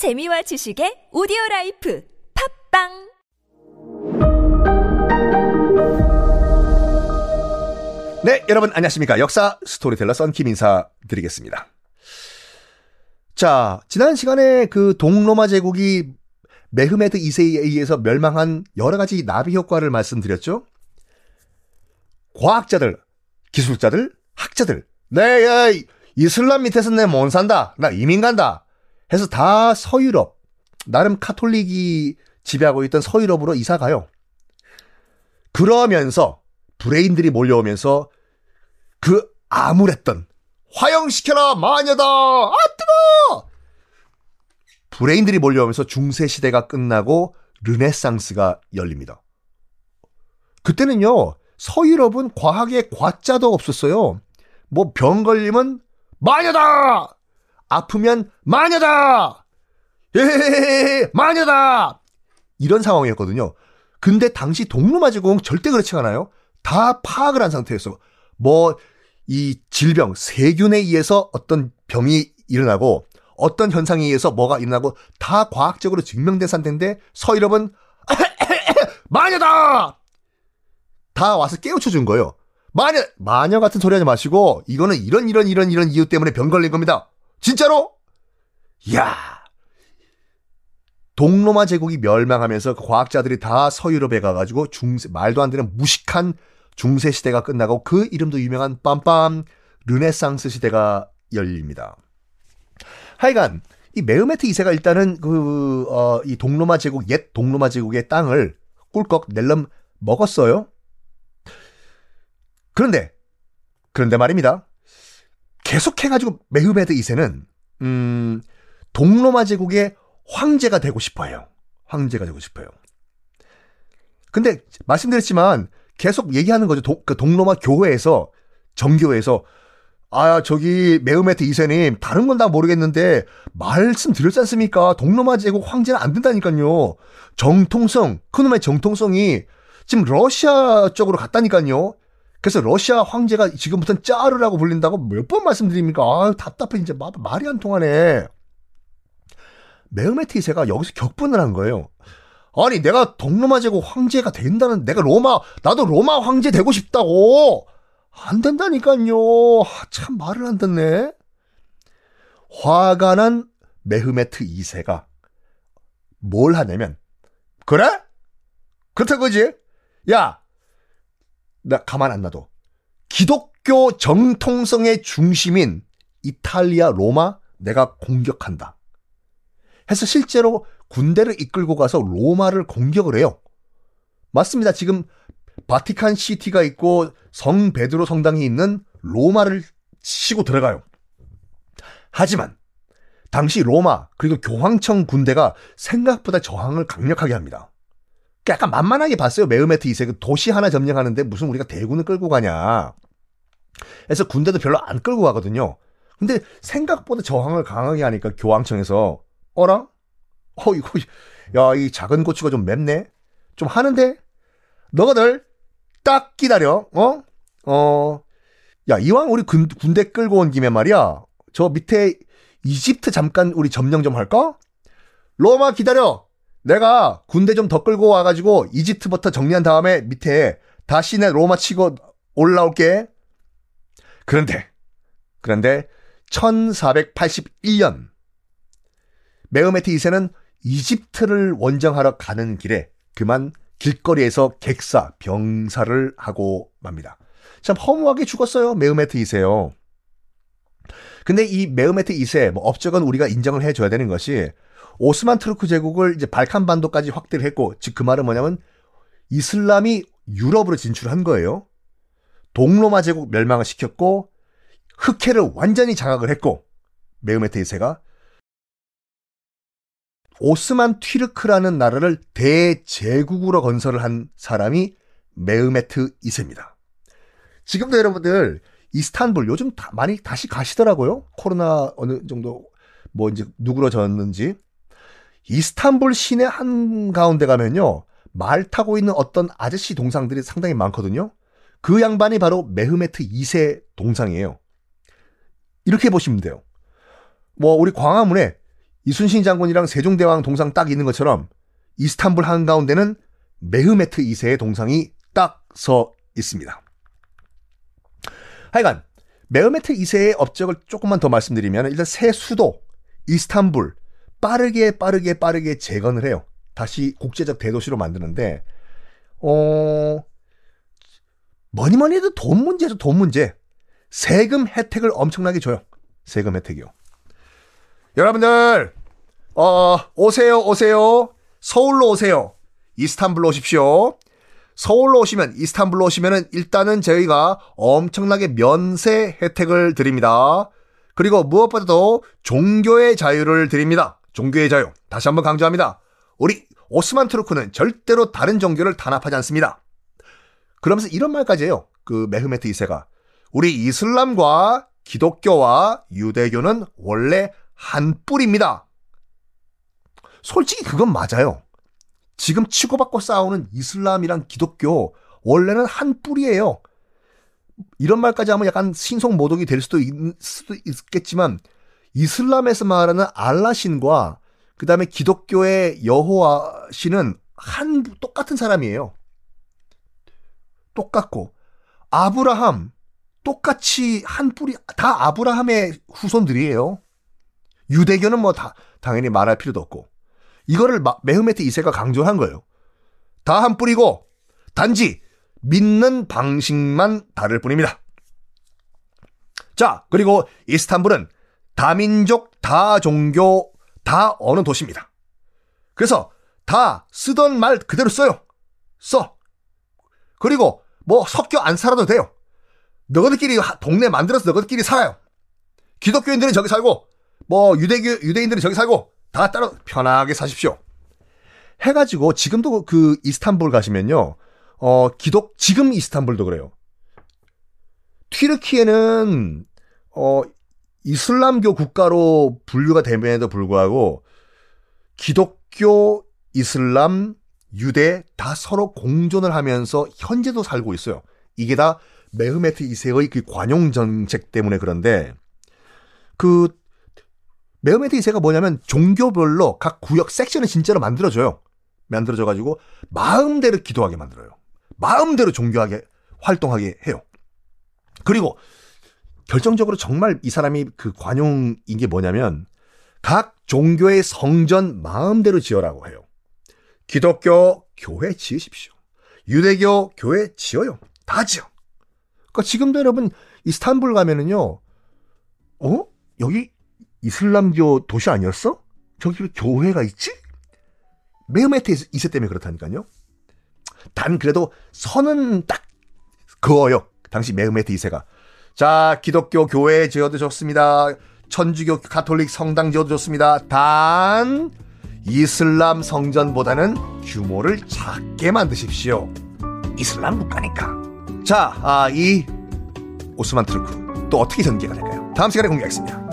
재미와 지식의 오디오 life 팟빵 네, 여러분 안녕하십니까. 역사 스토리텔러 썬킴 인사드리겠습니다. 자, 지난 시간에 그 동로마 제국이 메흐메드 2세에 의해서 멸망한 여러 가지 나비 효과를 말씀드렸죠. 과학자들, 기술자들, 학자들, 네, 야, 이슬람 밑에서 내 못 산다. 나 이민 간다. 해서 다 서유럽, 나름 카톨릭이 지배하고 있던 서유럽으로 이사 가요. 그러면서 브레인들이 몰려오면서 그 암울했던 화형시켜라 마녀다 아 뜨거 브레인들이 몰려오면서 중세 시대가 끝나고 르네상스가 열립니다. 그때는요 서유럽은 과학에 과자도 없었어요. 뭐 병 걸리면 마녀다 아프면 마녀다 예 마녀다 이런 상황이었거든요. 근데 당시 동로마 제공 절대 그렇지 않아요. 다 파악을 한 상태였어. 뭐, 이 질병, 세균에 의해서 어떤 병이 일어나고 어떤 현상에 의해서 뭐가 일어나고 다 과학적으로 증명된 상태인데 서유럽은 마녀다! 다 와서 깨우쳐 준 거예요. 마녀, 마녀 같은 소리 하지 마시고 이거는 이런 이런 이런 이런 이유 때문에 병 걸린 겁니다. 진짜로? 이야. 동로마 제국이 멸망하면서 그 과학자들이 다 서유럽에 가가지고 중세, 말도 안 되는 무식한 중세 시대가 끝나고 그 이름도 유명한 빰빰 르네상스 시대가 열립니다. 하여간 이 메흐메트 2세가 일단은 그, 어, 이 동로마 제국, 옛 동로마 제국의 땅을 꿀꺽 낼름 먹었어요. 그런데, 그런데 말입니다. 계속해가지고 메흐메트 2세는, 음, 동로마 제국의 황제가 되고 싶어 해요. 황제가 되고 싶어요. 근데 말씀드렸지만 계속 얘기하는 거죠. 도, 그 동로마 교회에서 정교회에서 아 저기 메우메트 이세님 다른 건 다 모르겠는데 말씀드렸지 않습니까? 동로마 제국 황제는 안 된다니까요. 정통성 그놈의 정통성이 지금 러시아 쪽으로 갔다니까요. 그래서 러시아 황제가 지금부터는 짜르라고 불린다고 몇 번 말씀드립니까? 아 답답해 이제 말이 안 통하네. 메우메트 이세가 여기서 격분을 한 거예요. 아니 내가 동로마 제국 황제가 된다는 내가 로마 나도 로마 황제 되고 싶다고 안 된다니까요. 아, 참 말을 안 듣네. 화가 난 메흐메트 2세가 뭘 하냐면 그래? 그렇다 그지? 야, 나 가만 안 놔둬. 기독교 정통성의 중심인 이탈리아 로마 내가 공격한다. 해서 실제로 군대를 이끌고 가서 로마를 공격을 해요. 맞습니다. 지금 바티칸 시티가 있고 성 베드로 성당이 있는 로마를 치고 들어가요. 하지만 당시 로마 그리고 교황청 군대가 생각보다 저항을 강력하게 합니다. 그러니까 약간 만만하게 봤어요. 메흐메트 2세 그 도시 하나 점령하는데 무슨 우리가 대군을 끌고 가냐. 그래서 군대도 별로 안 끌고 가거든요. 근데 생각보다 저항을 강하게 하니까 교황청에서 어라? 어, 이거, 야, 이 작은 고추가 좀 맵네? 좀 하는데? 너희들 딱 기다려, 어? 어, 야, 이왕 우리 군, 군대 끌고 온 김에 말이야. 저 밑에 이집트 잠깐 우리 점령 좀 할까? 로마 기다려! 내가 군대 좀 더 끌고 와가지고 이집트부터 정리한 다음에 밑에 다시 내 로마 치고 올라올게. 그런데, 그런데 1481년 메흐메트 2세는 이집트를 원정하러 가는 길에 그만 길거리에서 객사, 병사를 하고 맙니다. 참 허무하게 죽었어요. 메흐메트 2세요. 근데 이 메흐메트 2세 뭐 업적은 우리가 인정을 해줘야 되는 것이 오스만 튀르크 제국을 이제 발칸 반도까지 확대를 했고 즉 그 말은 뭐냐면 이슬람이 유럽으로 진출한 거예요. 동로마 제국 멸망을 시켰고 흑해를 완전히 장악을 했고 메흐메트 2세가 오스만 튀르크라는 나라를 대제국으로 건설을 한 사람이 메흐메트 2세입니다. 지금도 여러분들 이스탄불 요즘 다 많이 다시 가시더라고요. 코로나 어느 정도 뭐 이제 누그러졌는지 이스탄불 시내 한 가운데 가면요 말 타고 있는 어떤 아저씨 동상들이 상당히 많거든요. 그 양반이 바로 메흐메트 2세 동상이에요. 이렇게 보시면 돼요. 뭐 우리 광화문에 이순신 장군이랑 세종대왕 동상 딱 있는 것처럼 이스탄불 한가운데는 메흐메트 2세의 동상이 딱 서 있습니다. 하여간 메흐메트 2세의 업적을 조금만 더 말씀드리면 일단 새 수도 이스탄불 빠르게 빠르게 빠르게 재건을 해요. 다시 국제적 대도시로 만드는데 어 뭐니 뭐니 해도 돈 문제죠, 돈 문제. 세금 혜택을 엄청나게 줘요. 세금 혜택이요. 여러분들, 어, 오세요, 오세요. 서울로 오세요. 이스탄불로 오십시오. 서울로 오시면, 이스탄불로 오시면은 일단은 저희가 엄청나게 면세 혜택을 드립니다. 그리고 무엇보다도 종교의 자유를 드립니다. 종교의 자유. 다시 한번 강조합니다. 우리 오스만 투르크는 절대로 다른 종교를 단합하지 않습니다. 그러면서 이런 말까지 해요. 그 메흐메트 2세가. 우리 이슬람과 기독교와 유대교는 원래 한 뿌리입니다. 솔직히 그건 맞아요. 지금 치고받고 싸우는 이슬람이랑 기독교 원래는 한 뿌리예요. 이런 말까지 하면 약간 신송모독이 될 수도, 있, 수도 있겠지만 이슬람에서 말하는 알라신과 그 다음에 기독교의 여호와 신은 한 똑같은 사람이에요. 똑같고 아브라함 똑같이 한 뿌리 다 아브라함의 후손들이에요. 유대교는 뭐 다 당연히 말할 필요도 없고 이거를 메흐메트 2세가 강조한 거예요. 다 한 뿌리고 단지 믿는 방식만 다를 뿐입니다. 자, 그리고 이스탄불은 다민족, 다종교, 다 어느 도시입니다. 그래서 다 쓰던 말 그대로 써요. 써. 그리고 뭐 섞여 안 살아도 돼요. 너희들끼리 동네 만들어서 너희들끼리 살아요. 기독교인들은 저기 살고 뭐 유대교 유대인들은 저기 살고 다 따로 편하게 사십시오. 해가지고 지금도 그 이스탄불 가시면요. 어 기독 지금 이스탄불도 그래요. 튀르키에는 어 이슬람교 국가로 분류가 됨에도 불구하고 기독교, 이슬람, 유대 다 서로 공존을 하면서 현재도 살고 있어요. 이게 다 메흐메트 2세의 그 관용 정책 때문에 그런데 그 메흐메트 2세가 뭐냐면 종교별로 각 구역 섹션을 진짜로 만들어줘요. 만들어줘 가지고 마음대로 기도하게 만들어요. 마음대로 종교하게 활동하게 해요. 그리고 결정적으로 정말 이 사람이 그 관용인 게 뭐냐면 각 종교의 성전 마음대로 지어라고 해요. 기독교 교회 지으십시오. 유대교 교회 지어요. 다 지어. 그러니까 지금도 여러분 이스탄불 가면은요. 어? 여기 이슬람교 도시 아니었어? 저기 교회가 있지? 메흐메트 2세 때문에 그렇다니까요. 단 그래도 선은 딱 그어요. 당시 메흐메트 2세가. 자, 기독교 교회 지어도 좋습니다. 천주교 가톨릭 성당 지어도 좋습니다. 단 이슬람 성전보다는 규모를 작게 만드십시오. 이슬람 국가니까. 자, 아, 이 오스만 트루크 또 어떻게 전개가 될까요? 다음 시간에 공개하겠습니다.